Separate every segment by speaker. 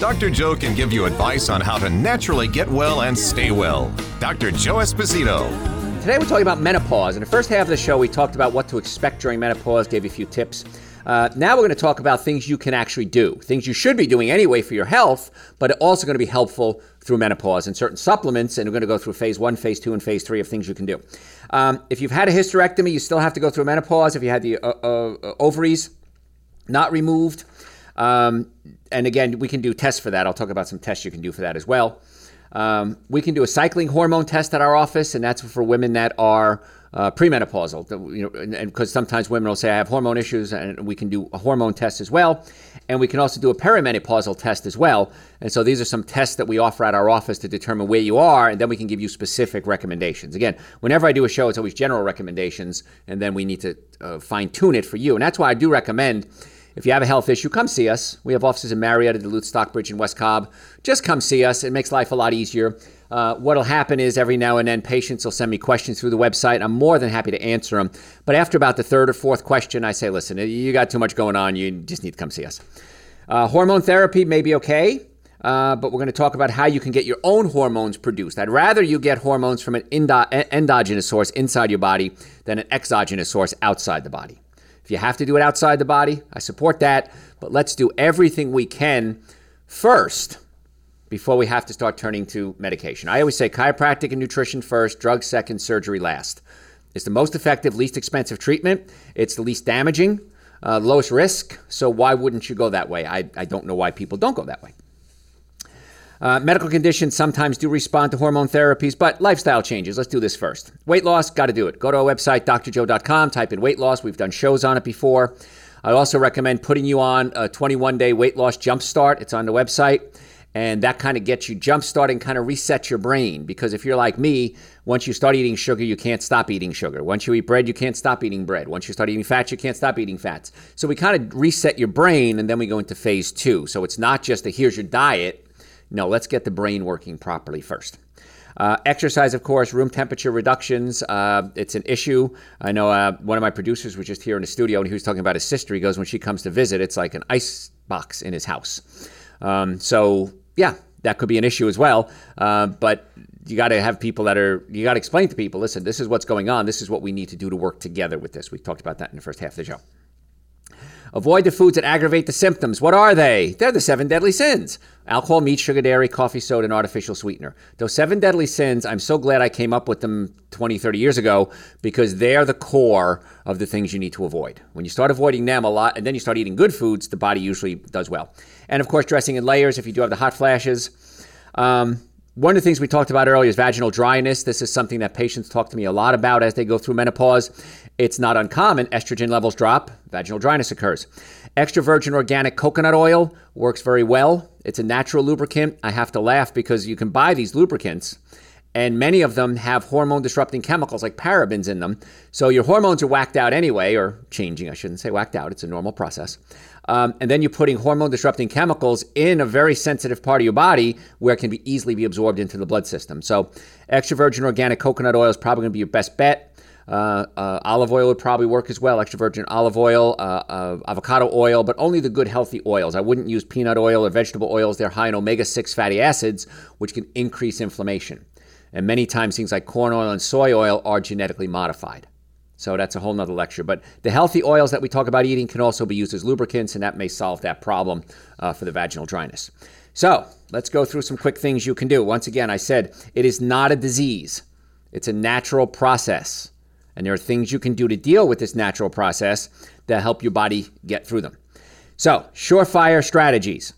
Speaker 1: Dr. Joe can give you advice on how to naturally get well and stay well. Dr. Joe Esposito.
Speaker 2: Today we're talking about menopause. In the first half of the show, we talked about what to expect during menopause, gave you a few tips. Uh, now we're going to talk about things you can actually do, things you should be doing anyway for your health, but also going to be helpful through menopause and certain supplements. And we're going to go through phase one, phase two, and phase three of things you can do. Um, if you've had a hysterectomy, you still have to go through menopause. If you had the uh, uh, ovaries not removed, um, and again, we can do tests for that. I'll talk about some tests you can do for that as well. Um, we can do a cycling hormone test at our office, and that's for women that are uh, premenopausal. You know, because sometimes women will say I have hormone issues, and we can do a hormone test as well. And we can also do a perimenopausal test as well. And so these are some tests that we offer at our office to determine where you are, and then we can give you specific recommendations. Again, whenever I do a show, it's always general recommendations, and then we need to uh, fine tune it for you. And that's why I do recommend if you have a health issue, come see us. We have offices in Marietta, Duluth, Stockbridge, and West Cobb. Just come see us. It makes life a lot easier. Uh, what'll happen is every now and then patients will send me questions through the website. I'm more than happy to answer them. But after about the third or fourth question, I say, listen, you got too much going on. You just need to come see us. Uh, hormone therapy may be okay. Uh, but we're going to talk about how you can get your own hormones produced. I'd rather you get hormones from an endo- endogenous source inside your body than an exogenous source outside the body. If you have to do it outside the body, I support that. But let's do everything we can first before we have to start turning to medication. I always say chiropractic and nutrition first, drugs second, surgery last. It's the most effective, least expensive treatment. It's the least damaging, uh, lowest risk. So why wouldn't you go that way? I, I don't know why people don't go that way. Uh, medical conditions sometimes do respond to hormone therapies, but lifestyle changes. Let's do this first. Weight loss, got to do it. Go to our website, drjoe.com, type in weight loss. We've done shows on it before. I also recommend putting you on a 21 day weight loss jump start. It's on the website. And that kind of gets you jump starting, kind of resets your brain. Because if you're like me, once you start eating sugar, you can't stop eating sugar. Once you eat bread, you can't stop eating bread. Once you start eating fats, you can't stop eating fats. So we kind of reset your brain, and then we go into phase two. So it's not just a here's your diet no, let's get the brain working properly first. Uh, exercise, of course, room temperature reductions. Uh, it's an issue. I know uh, one of my producers was just here in the studio and he was talking about his sister. He goes, when she comes to visit, it's like an ice box in his house. Um, so, yeah, that could be an issue as well. Uh, but you got to have people that are, you got to explain to people listen, this is what's going on. This is what we need to do to work together with this. We talked about that in the first half of the show. Avoid the foods that aggravate the symptoms. What are they? They're the seven deadly sins alcohol, meat, sugar, dairy, coffee, soda, and artificial sweetener. Those seven deadly sins, I'm so glad I came up with them 20, 30 years ago because they're the core of the things you need to avoid. When you start avoiding them a lot and then you start eating good foods, the body usually does well. And of course, dressing in layers if you do have the hot flashes. Um, one of the things we talked about earlier is vaginal dryness. This is something that patients talk to me a lot about as they go through menopause. It's not uncommon. Estrogen levels drop, vaginal dryness occurs. Extra virgin organic coconut oil works very well. It's a natural lubricant. I have to laugh because you can buy these lubricants and many of them have hormone disrupting chemicals like parabens in them. So your hormones are whacked out anyway, or changing, I shouldn't say whacked out, it's a normal process. Um, and then you're putting hormone disrupting chemicals in a very sensitive part of your body where it can be easily be absorbed into the blood system. So extra virgin organic coconut oil is probably going to be your best bet. Uh, uh, olive oil would probably work as well, extra virgin olive oil, uh, uh, avocado oil, but only the good healthy oils. I wouldn't use peanut oil or vegetable oils. They're high in omega 6 fatty acids, which can increase inflammation. And many times things like corn oil and soy oil are genetically modified. So that's a whole nother lecture. But the healthy oils that we talk about eating can also be used as lubricants, and that may solve that problem uh, for the vaginal dryness. So let's go through some quick things you can do. Once again, I said it is not a disease, it's a natural process. And there are things you can do to deal with this natural process that help your body get through them. So, surefire strategies.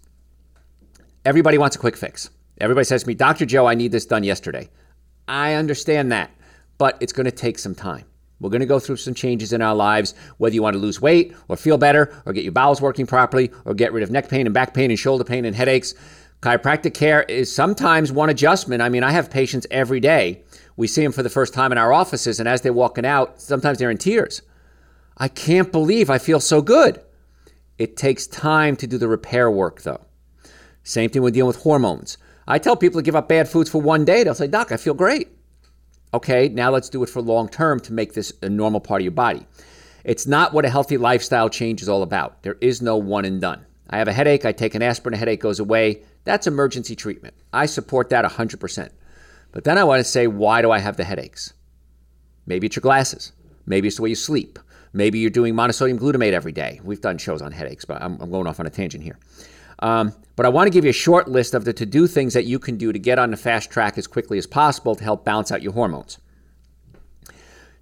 Speaker 2: Everybody wants a quick fix. Everybody says to me, Dr. Joe, I need this done yesterday. I understand that, but it's going to take some time. We're going to go through some changes in our lives, whether you want to lose weight or feel better or get your bowels working properly or get rid of neck pain and back pain and shoulder pain and headaches. Chiropractic care is sometimes one adjustment. I mean, I have patients every day. We see them for the first time in our offices, and as they're walking out, sometimes they're in tears. I can't believe I feel so good. It takes time to do the repair work, though. Same thing with dealing with hormones. I tell people to give up bad foods for one day. They'll say, Doc, I feel great. Okay, now let's do it for long term to make this a normal part of your body. It's not what a healthy lifestyle change is all about. There is no one and done. I have a headache, I take an aspirin, a headache goes away. That's emergency treatment. I support that 100%. But then I want to say, why do I have the headaches? Maybe it's your glasses. Maybe it's the way you sleep. Maybe you're doing monosodium glutamate every day. We've done shows on headaches, but I'm, I'm going off on a tangent here. Um, but I want to give you a short list of the to do things that you can do to get on the fast track as quickly as possible to help balance out your hormones.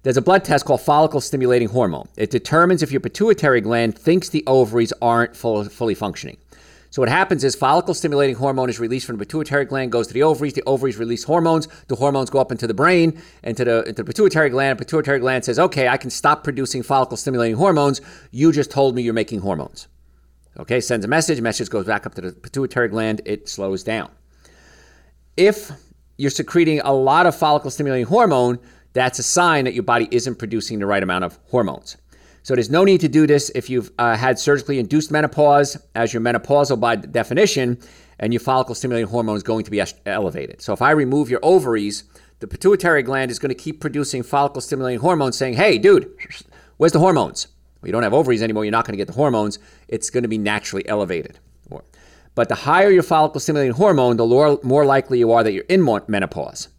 Speaker 2: There's a blood test called follicle stimulating hormone. It determines if your pituitary gland thinks the ovaries aren't full, fully functioning. So what happens is follicle stimulating hormone is released from the pituitary gland, goes to the ovaries. The ovaries release hormones. The hormones go up into the brain, into the, into the pituitary gland. The pituitary gland says, okay, I can stop producing follicle stimulating hormones. You just told me you're making hormones. Okay, sends a message. Message goes back up to the pituitary gland. It slows down. If you're secreting a lot of follicle stimulating hormone, that's a sign that your body isn't producing the right amount of hormones. So there's no need to do this if you've uh, had surgically induced menopause, as your menopausal by definition, and your follicle stimulating hormone is going to be elevated. So if I remove your ovaries, the pituitary gland is going to keep producing follicle stimulating hormones, saying, "Hey, dude, where's the hormones?" Well, you don't have ovaries anymore. You're not going to get the hormones. It's going to be naturally elevated. But the higher your follicle stimulating hormone, the more likely you are that you're in menopause.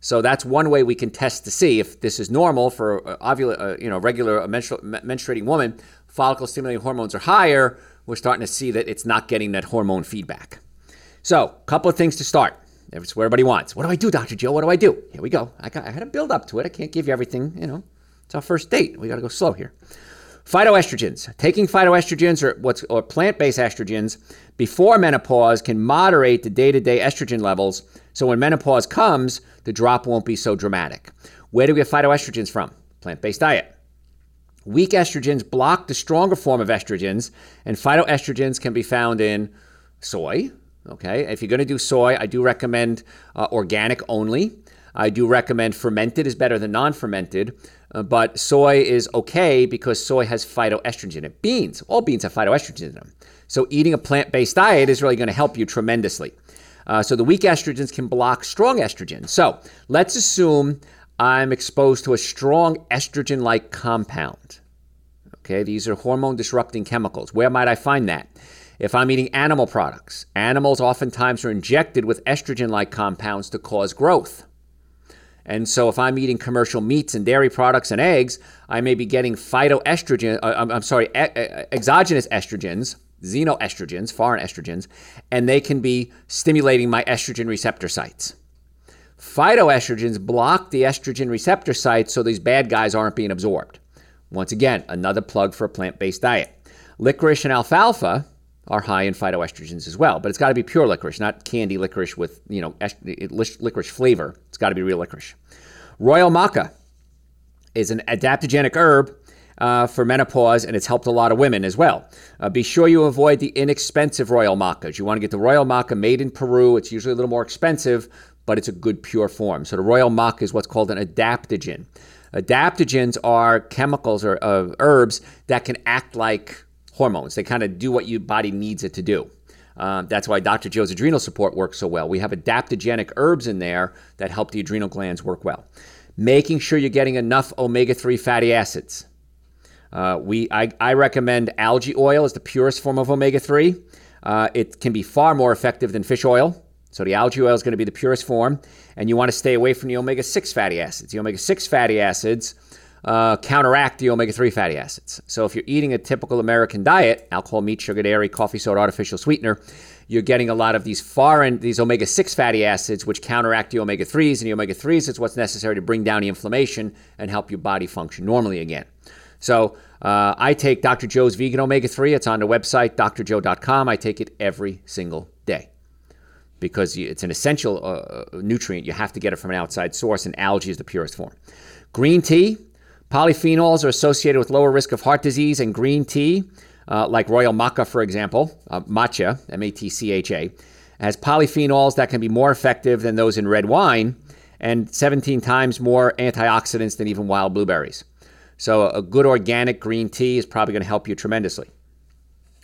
Speaker 2: So that's one way we can test to see if this is normal for ovula, uh, you know, regular menstruating woman. Follicle stimulating hormones are higher. We're starting to see that it's not getting that hormone feedback. So, a couple of things to start. It's what everybody wants. What do I do, Dr. Joe? What do I do? Here we go. I, got, I had to build up to it. I can't give you everything. You know, it's our first date. We got to go slow here. Phytoestrogens. Taking phytoestrogens or what's or plant-based estrogens before menopause can moderate the day-to-day estrogen levels. So when menopause comes, the drop won't be so dramatic. Where do we get phytoestrogens from? Plant-based diet. Weak estrogens block the stronger form of estrogens, and phytoestrogens can be found in soy. Okay, if you're going to do soy, I do recommend uh, organic only. I do recommend fermented is better than non-fermented. Uh, but soy is okay because soy has phytoestrogen in it. Beans, all beans have phytoestrogen in them. So eating a plant based diet is really going to help you tremendously. Uh, so the weak estrogens can block strong estrogen. So let's assume I'm exposed to a strong estrogen like compound. Okay, these are hormone disrupting chemicals. Where might I find that? If I'm eating animal products, animals oftentimes are injected with estrogen like compounds to cause growth. And so, if I'm eating commercial meats and dairy products and eggs, I may be getting phytoestrogen, uh, I'm, I'm, sorry, exogenous estrogens, xenoestrogens, foreign estrogens, and they can be stimulating my estrogen receptor sites. Phytoestrogens block the estrogen receptor sites so these bad guys aren't being absorbed. Once again, another plug for a plant based diet. Licorice and alfalfa are high in phytoestrogens as well. But it's got to be pure licorice, not candy licorice with you know licorice flavor. It's got to be real licorice. Royal maca is an adaptogenic herb uh, for menopause, and it's helped a lot of women as well. Uh, be sure you avoid the inexpensive royal macas. You want to get the royal maca made in Peru. It's usually a little more expensive, but it's a good pure form. So the royal maca is what's called an adaptogen. Adaptogens are chemicals or uh, herbs that can act like hormones. They kind of do what your body needs it to do. Um, that's why Dr. Joe's adrenal support works so well. We have adaptogenic herbs in there that help the adrenal glands work well. Making sure you're getting enough omega 3 fatty acids. Uh, we, I, I, recommend algae oil as the purest form of omega 3. Uh, it can be far more effective than fish oil. So the algae oil is going to be the purest form. And you want to stay away from the omega 6 fatty acids. The omega 6 fatty acids uh, counteract the omega 3 fatty acids. So, if you're eating a typical American diet alcohol, meat, sugar, dairy, coffee, soda, artificial sweetener you're getting a lot of these foreign, these omega 6 fatty acids, which counteract the omega 3s. And the omega 3s is what's necessary to bring down the inflammation and help your body function normally again. So, uh, I take Dr. Joe's vegan omega 3. It's on the website, drjoe.com. I take it every single day because it's an essential uh, nutrient. You have to get it from an outside source, and algae is the purest form. Green tea, Polyphenols are associated with lower risk of heart disease and green tea, uh, like royal maca, for example, uh, matcha, M A T C H A. Has polyphenols that can be more effective than those in red wine and 17 times more antioxidants than even wild blueberries. So, a good organic green tea is probably going to help you tremendously.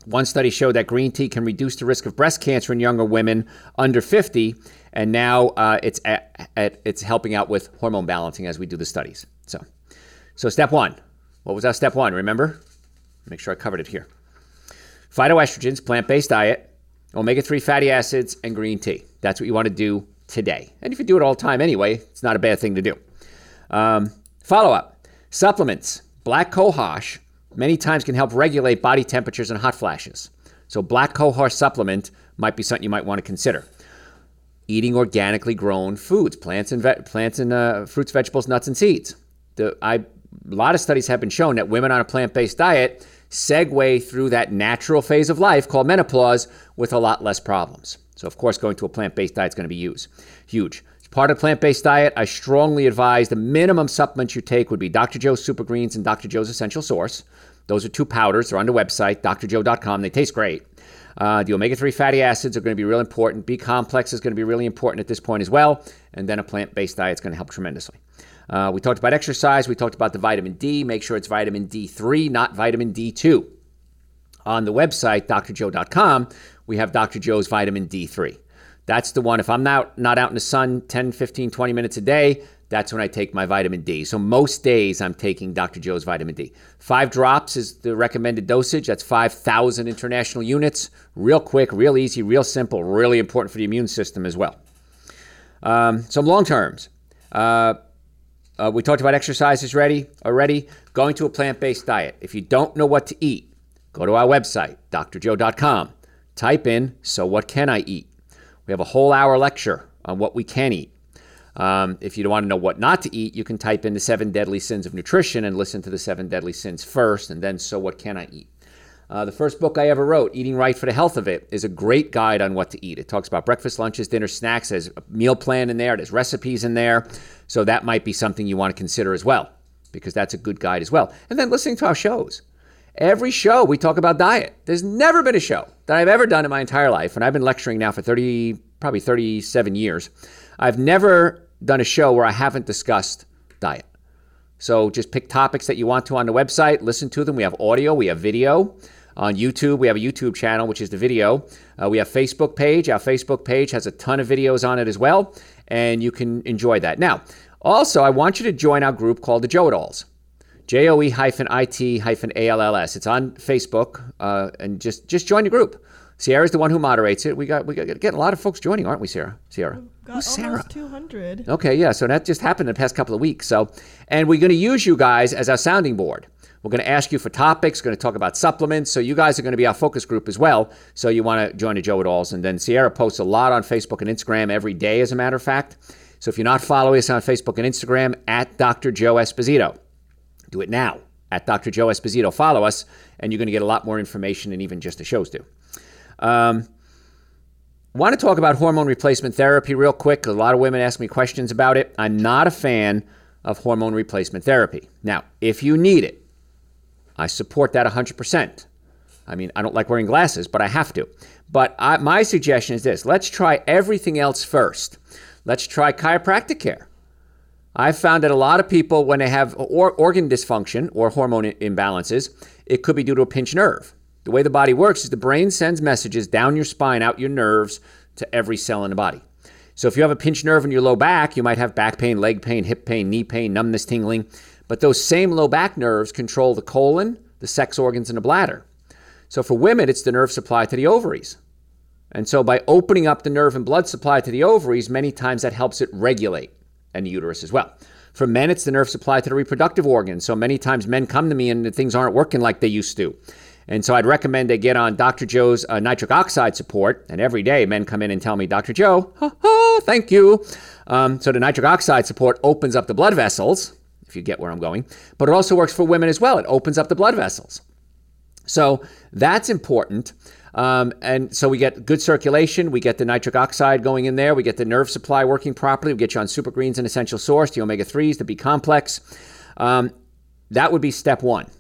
Speaker 2: One study showed that green tea can reduce the risk of breast cancer in younger women under 50, and now uh, it's at, at, it's helping out with hormone balancing as we do the studies. So, so step one, what was our step one? Remember? Make sure I covered it here. Phytoestrogens, plant-based diet, omega-3 fatty acids, and green tea. That's what you want to do today. And if you do it all the time anyway, it's not a bad thing to do. Um, follow up supplements. Black cohosh many times can help regulate body temperatures and hot flashes. So, black cohosh supplement might be something you might want to consider. Eating organically grown foods, plants and ve- plants and uh, fruits, vegetables, nuts, and seeds. The, I, a lot of studies have been shown that women on a plant-based diet segue through that natural phase of life called menopause with a lot less problems. So, of course, going to a plant-based diet is going to be used, huge. As part of plant-based diet, I strongly advise the minimum supplements you take would be Dr. Joe's Super Greens and Dr. Joe's Essential Source. Those are two powders. They're on the website, drjoe.com. They taste great. Uh, the omega 3 fatty acids are going to be real important. B complex is going to be really important at this point as well. And then a plant based diet is going to help tremendously. Uh, we talked about exercise. We talked about the vitamin D. Make sure it's vitamin D3, not vitamin D2. On the website, drjoe.com, we have Dr. Joe's vitamin D3. That's the one. If I'm not, not out in the sun 10, 15, 20 minutes a day, that's when I take my vitamin D. So most days I'm taking Dr. Joe's vitamin D. Five drops is the recommended dosage. That's 5,000 international units. Real quick, real easy, real simple, really important for the immune system as well. Um, some long terms. Uh, uh, we talked about exercises ready already. Going to a plant based diet. If you don't know what to eat, go to our website, drjoe.com. Type in, So what can I eat? We have a whole hour lecture on what we can eat. Um, if you want to know what not to eat, you can type in the seven deadly sins of nutrition and listen to the seven deadly sins first, and then so what can I eat? Uh, the first book I ever wrote, Eating Right for the Health of It, is a great guide on what to eat. It talks about breakfast, lunches, dinner, snacks. There's a meal plan in there. There's recipes in there. So that might be something you want to consider as well, because that's a good guide as well. And then listening to our shows. Every show we talk about diet. There's never been a show that I've ever done in my entire life, and I've been lecturing now for 30, probably 37 years. I've never done a show where I haven't discussed diet. So just pick topics that you want to on the website, listen to them. We have audio, we have video. On YouTube, we have a YouTube channel, which is the video. Uh, we have Facebook page. Our Facebook page has a ton of videos on it as well, and you can enjoy that. Now, also, I want you to join our group called the Joe It Alls. J O E hyphen I T hyphen A L L S. It's on Facebook, uh, and just just join the group. Sierra's the one who moderates it. We got we got getting a lot of folks joining, aren't we, Sierra? Sierra.
Speaker 3: Got Who's Sarah? 200.
Speaker 2: Okay, yeah. So that just happened in the past couple of weeks. So, and we're going to use you guys as our sounding board. We're going to ask you for topics. Going to talk about supplements. So you guys are going to be our focus group as well. So you want to join the Joe It Alls. And then Sierra posts a lot on Facebook and Instagram every day, as a matter of fact. So if you're not following us on Facebook and Instagram, at Dr. Joe Esposito, do it now. At Dr. Joe Esposito, follow us, and you're going to get a lot more information than even just the shows do. Um, want to talk about hormone replacement therapy real quick. A lot of women ask me questions about it. I'm not a fan of hormone replacement therapy. Now, if you need it, I support that 100%. I mean, I don't like wearing glasses, but I have to. But I, my suggestion is this let's try everything else first. Let's try chiropractic care. I've found that a lot of people, when they have or, organ dysfunction or hormone imbalances, it could be due to a pinched nerve. The way the body works is the brain sends messages down your spine, out your nerves to every cell in the body. So if you have a pinched nerve in your low back, you might have back pain, leg pain, hip pain, knee pain, numbness, tingling. But those same low back nerves control the colon, the sex organs, and the bladder. So for women, it's the nerve supply to the ovaries. And so by opening up the nerve and blood supply to the ovaries, many times that helps it regulate and the uterus as well. For men, it's the nerve supply to the reproductive organs. So many times men come to me and things aren't working like they used to. And so I'd recommend they get on Dr. Joe's uh, nitric oxide support. And every day, men come in and tell me, Dr. Joe, oh, thank you. Um, so the nitric oxide support opens up the blood vessels, if you get where I'm going. But it also works for women as well. It opens up the blood vessels. So that's important. Um, and so we get good circulation. We get the nitric oxide going in there. We get the nerve supply working properly. We get you on super greens and essential source, the omega 3s, the B complex. Um, that would be step one.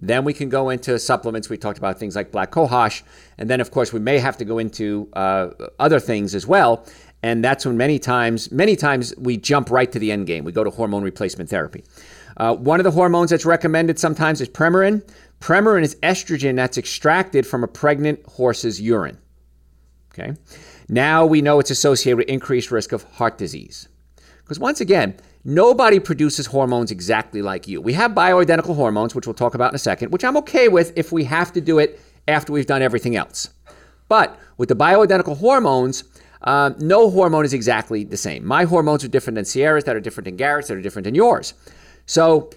Speaker 2: Then we can go into supplements. We talked about things like black cohosh. And then, of course, we may have to go into uh, other things as well. And that's when many times, many times we jump right to the end game. We go to hormone replacement therapy. Uh, one of the hormones that's recommended sometimes is Premarin. Premarin is estrogen that's extracted from a pregnant horse's urine. Okay. Now we know it's associated with increased risk of heart disease. Because once again, nobody produces hormones exactly like you. We have bioidentical hormones, which we'll talk about in a second, which I'm okay with if we have to do it after we've done everything else. But with the bioidentical hormones, uh, no hormone is exactly the same. My hormones are different than Sierra's, that are different than Garrett's, that are different than yours. So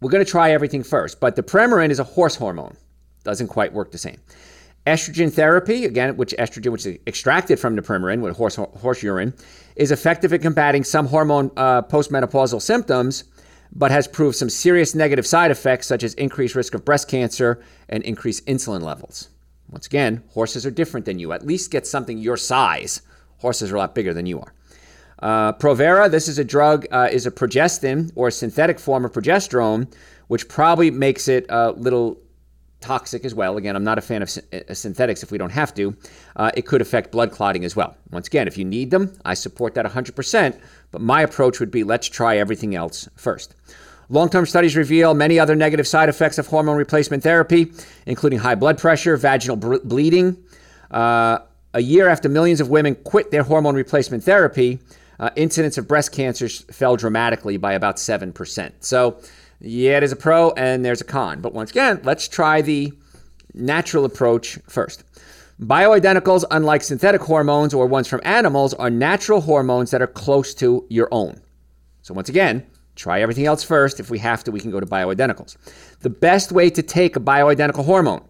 Speaker 2: we're going to try everything first. But the Premarin is a horse hormone, doesn't quite work the same. Estrogen therapy, again, which estrogen, which is extracted from the Premarin with horse, horse urine, is effective at combating some hormone uh, postmenopausal symptoms, but has proved some serious negative side effects such as increased risk of breast cancer and increased insulin levels. Once again, horses are different than you. At least get something your size. Horses are a lot bigger than you are. Uh, Provera, this is a drug, uh, is a progestin or a synthetic form of progesterone, which probably makes it a little toxic as well. Again, I'm not a fan of uh, synthetics if we don't have to. Uh, it could affect blood clotting as well. Once again, if you need them, I support that 100%, but my approach would be let's try everything else first. Long term studies reveal many other negative side effects of hormone replacement therapy, including high blood pressure, vaginal bleeding. Uh, a year after millions of women quit their hormone replacement therapy, uh, incidence of breast cancers fell dramatically by about 7%. So, yeah, there's a pro and there's a con. But once again, let's try the natural approach first. Bioidenticals, unlike synthetic hormones or ones from animals, are natural hormones that are close to your own. So, once again, try everything else first. If we have to, we can go to bioidenticals. The best way to take a bioidentical hormone,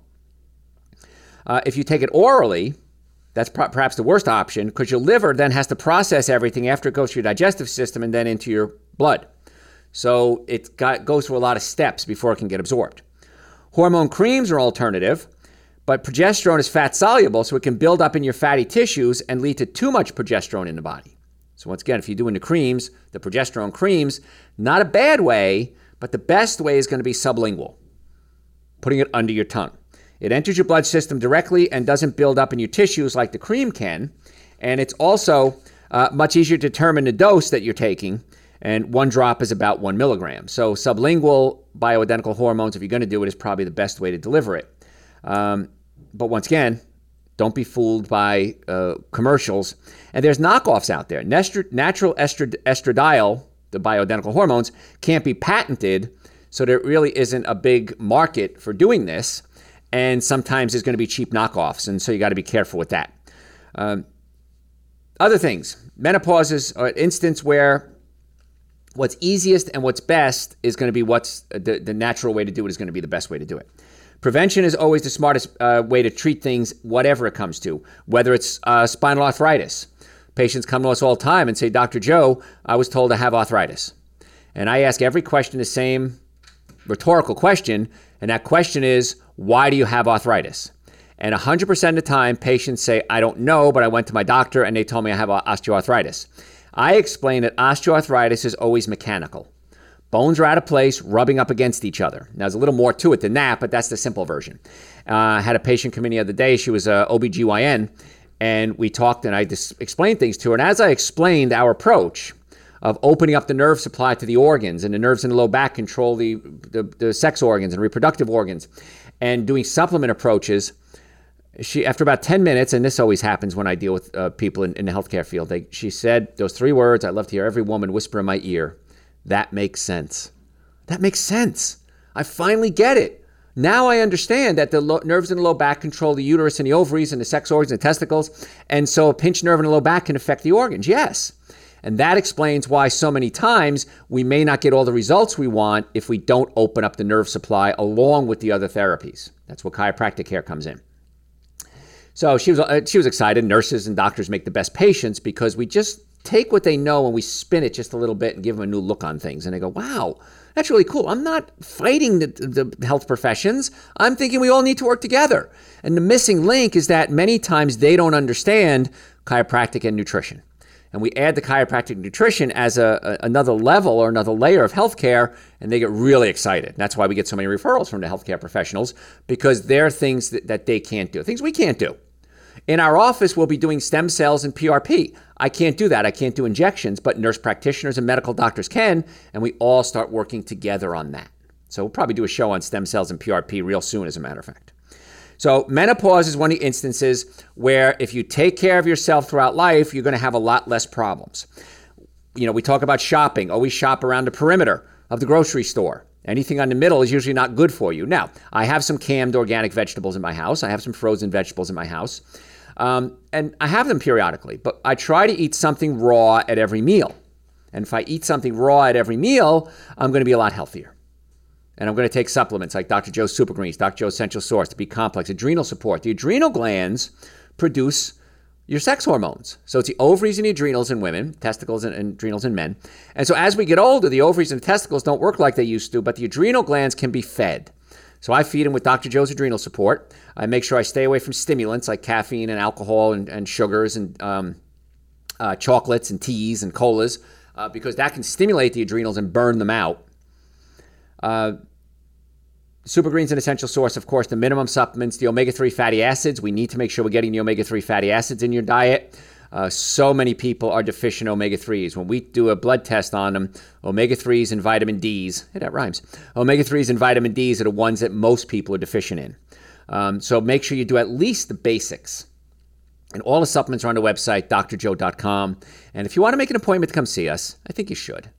Speaker 2: uh, if you take it orally, that's perhaps the worst option because your liver then has to process everything after it goes through your digestive system and then into your blood. So it got, goes through a lot of steps before it can get absorbed. Hormone creams are alternative, but progesterone is fat soluble, so it can build up in your fatty tissues and lead to too much progesterone in the body. So once again, if you're doing the creams, the progesterone creams, not a bad way, but the best way is going to be sublingual, putting it under your tongue. It enters your blood system directly and doesn't build up in your tissues like the cream can. And it's also uh, much easier to determine the dose that you're taking. And one drop is about one milligram. So, sublingual bioidentical hormones, if you're going to do it, is probably the best way to deliver it. Um, but once again, don't be fooled by uh, commercials. And there's knockoffs out there. natural estradiol, the bioidentical hormones, can't be patented. So, there really isn't a big market for doing this and sometimes there's going to be cheap knockoffs, and so you got to be careful with that. Um, other things, menopause is an instance where what's easiest and what's best is going to be what's the, the natural way to do it is going to be the best way to do it. Prevention is always the smartest uh, way to treat things, whatever it comes to, whether it's uh, spinal arthritis. Patients come to us all the time and say, Dr. Joe, I was told to have arthritis. And I ask every question the same rhetorical question, and that question is, why do you have arthritis? And 100% of the time, patients say, I don't know, but I went to my doctor and they told me I have osteoarthritis. I explain that osteoarthritis is always mechanical. Bones are out of place, rubbing up against each other. Now, there's a little more to it than that, but that's the simple version. Uh, I had a patient come in the other day. She was a OBGYN, and we talked and I just explained things to her. And as I explained our approach, of opening up the nerve supply to the organs, and the nerves in the low back control the, the, the sex organs and reproductive organs and doing supplement approaches. She, after about 10 minutes, and this always happens when I deal with uh, people in, in, the healthcare field, they, she said those three words I love to hear every woman whisper in my ear that makes sense. That makes sense. I finally get it. Now I understand that the lo- nerves in the low back control the uterus and the ovaries and the sex organs and the testicles. And so a pinched nerve in the low back can affect the organs. Yes. And that explains why so many times we may not get all the results we want if we don't open up the nerve supply along with the other therapies. That's where chiropractic care comes in. So she was uh, she was excited. Nurses and doctors make the best patients because we just take what they know and we spin it just a little bit and give them a new look on things. And they go, "Wow, that's really cool." I'm not fighting the, the health professions. I'm thinking we all need to work together. And the missing link is that many times they don't understand chiropractic and nutrition. and we add the chiropractic nutrition as a, a, another level or another layer of healthcare, and they get really excited. That's why we get so many referrals from the healthcare professionals because they're things that, that they can't do, things we can't do. In our office, we'll be doing stem cells and PRP. I can't do that. I can't do injections, but nurse practitioners and medical doctors can, and we all start working together on that. So we'll probably do a show on stem cells and PRP real soon, as a matter of fact. So, menopause is one of the instances where if you take care of yourself throughout life, you're going to have a lot less problems. You know, we talk about shopping. Always shop around the perimeter of the grocery store. Anything on the middle is usually not good for you. Now, I have some canned organic vegetables in my house. I have some frozen vegetables in my house. Um, and I have them periodically, but I try to eat something raw at every meal. And if I eat something raw at every meal, I'm going to be a lot healthier. And I'm going to take supplements like Dr. Joe's Super Greens, Dr. Joe's Essential Source, to be complex, adrenal support. The adrenal glands produce your sex hormones. So it's the ovaries and the adrenals in women, testicles and, adrenals in men. And so as we get older, the ovaries and the testicles don't work like they used to, but the adrenal glands can be fed. So I feed them with Dr. Joe's adrenal support. I make sure I stay away from stimulants like caffeine and alcohol and, and sugars and um, uh, chocolates and teas and colas uh, because that can stimulate the adrenals and burn them out. Uh, Super Green's an essential source, of course, the minimum supplements, the omega 3 fatty acids. We need to make sure we're getting the omega 3 fatty acids in your diet. Uh, so many people are deficient omega 3s. When we do a blood test on them, omega 3s and vitamin Ds, hey, that rhymes. Omega 3s and vitamin Ds are the ones that most people are deficient in. Um, so make sure you do at least the basics. And all the supplements are on the website, drjoe.com. And if you want to make an appointment to come see us, I think you should.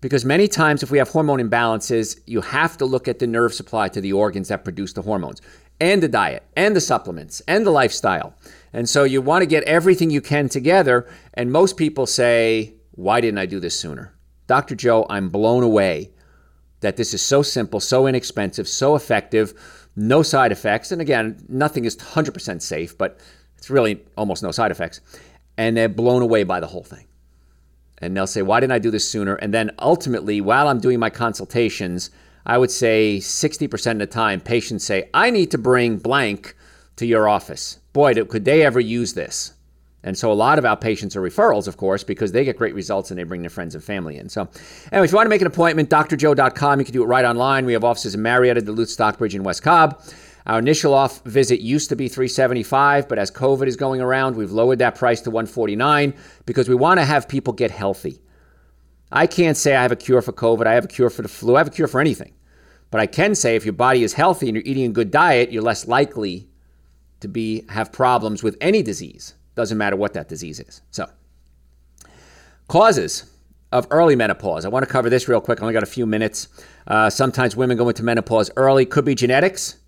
Speaker 2: Because many times, if we have hormone imbalances, you have to look at the nerve supply to the organs that produce the hormones, and the diet, and the supplements, and the lifestyle. And so you want to get everything you can together. And most people say, Why didn't I do this sooner? Dr. Joe, I'm blown away that this is so simple, so inexpensive, so effective, no side effects. And again, nothing is 100% safe, but it's really almost no side effects. And they're blown away by the whole thing and they'll say, Why didn't I do this sooner? And then ultimately, while I'm doing my consultations, I would say 60% of the time, patients say, I need to bring blank to your office. Boy, could they ever use this? And so a lot of our patients are referrals, of course, because they get great results and they bring their friends and family in. So, anyway, if you want to make an appointment, drjoe.com. You can do it right online. We have offices in Marietta, Duluth, Stockbridge, and West Cobb. Our initial off visit used to be 375, but as COVID is going around, we've lowered that price to 149 because we want to have people get healthy. I can't say I have a cure for COVID, I have a cure for the flu, I have a cure for anything. But I can say if your body is healthy and you're eating a good diet, you're less likely to be have problems with any disease. Doesn't matter what that disease is. So, causes of early menopause. I want to cover this real quick. I only got a few minutes. Uh, sometimes women go into menopause early. Could be genetics.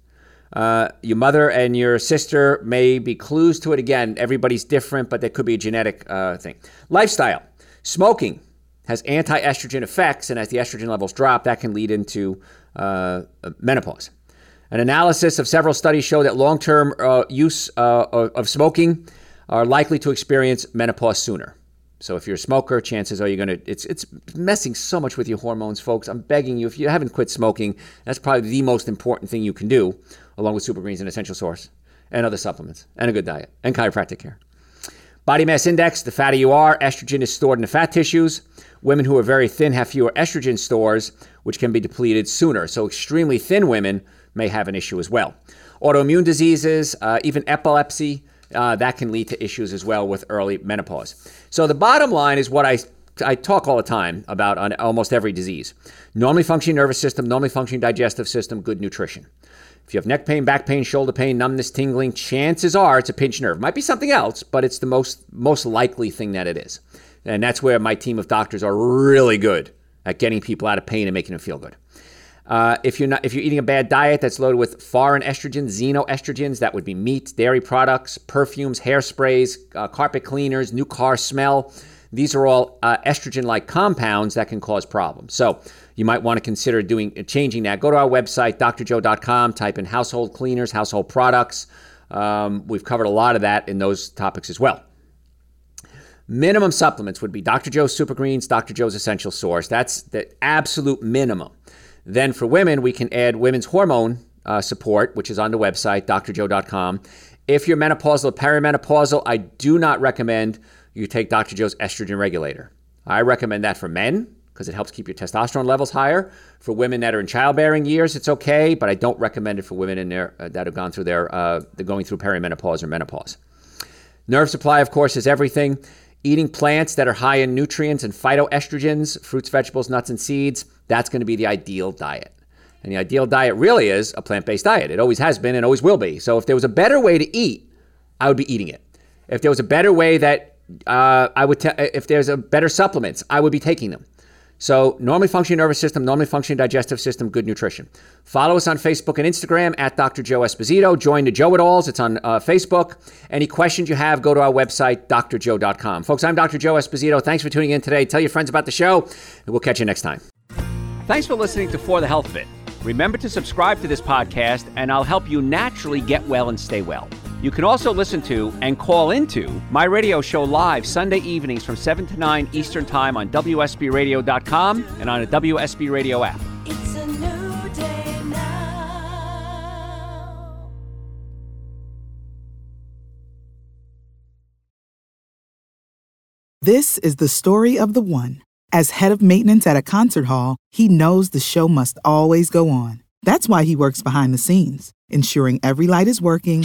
Speaker 2: Uh, your mother and your sister may be clues to it. Again, everybody's different, but there could be a genetic uh, thing. Lifestyle. Smoking has anti estrogen effects, and as the estrogen levels drop, that can lead into uh, menopause. An analysis of several studies show that long term uh, use uh, of smoking are likely to experience menopause sooner. So if you're a smoker, chances are you're to it's it's messing so much with your hormones, folks. I'm begging you if you haven't quit smoking, that's probably the most important thing you can do along with super greens and essential source and other supplements and a good diet and chiropractic care. Body mass index, the fatter you are, estrogen is stored in the fat tissues. Women who are very thin have fewer estrogen stores, which can be depleted sooner. So, extremely thin women may have an issue as well. Autoimmune diseases, uh, even epilepsy, uh, that can lead to issues as well with early menopause. So, the bottom line is what I I talk all the time about on almost every disease. Normally functioning nervous system, normally functioning digestive system, good nutrition. If you have neck pain, back pain, shoulder pain, numbness, tingling, chances are it's a pinched nerve. Might be something else, but it's the most most likely thing that it is. And that's where my team of doctors are really good at getting people out of pain and making them feel good. Uh, if you're not, if you're eating a bad diet that's loaded with foreign estrogens, xenoestrogens, that would be meat, dairy products, perfumes, hairsprays, uh, carpet cleaners, new car smell. These are all uh, estrogen-like compounds that can cause problems. So you might want to consider doing changing that. Go to our website, drjoe.com, type in household cleaners, household products. Um, we've covered a lot of that in those topics as well. Minimum supplements would be Dr. Joe's Super Greens, Dr. Joe's Essential Source. That's the absolute minimum. Then for women, we can add women's hormone uh, support, which is on the website, drjoe.com. If you're menopausal or perimenopausal, I do not recommend you take Dr. Joe's estrogen regulator. I recommend that for men because it helps keep your testosterone levels higher. For women that are in childbearing years, it's okay, but I don't recommend it for women in there uh, that have gone through their uh, going through perimenopause or menopause. Nerve supply, of course, is everything. Eating plants that are high in nutrients and phytoestrogens, fruits, vegetables, nuts, and seeds, that's going to be the ideal diet. And the ideal diet really is a plant based diet. It always has been and always will be. So if there was a better way to eat, I would be eating it. If there was a better way that uh, I would, t- if there's a better supplements, I would be taking them. So, normally functioning nervous system, normally functioning digestive system, good nutrition. Follow us on Facebook and Instagram at Dr. Joe Esposito. Join the Joe It Alls. It's on uh, Facebook. Any questions you have, go to our website, drjoe.com. Folks, I'm Dr. Joe Esposito. Thanks for tuning in today. Tell your friends about the show, and we'll catch you next time. Thanks for listening to For the Health of It. Remember to subscribe to this podcast, and I'll help you naturally get well and stay well. You can also listen to and call into my radio show live Sunday evenings from 7 to 9 Eastern Time on WSBRadio.com and on a WSB Radio app.
Speaker 4: It's a new day now.
Speaker 5: This is the story of the one. As head of maintenance at a concert hall, he knows the show must always go on. That's why he works behind the scenes, ensuring every light is working,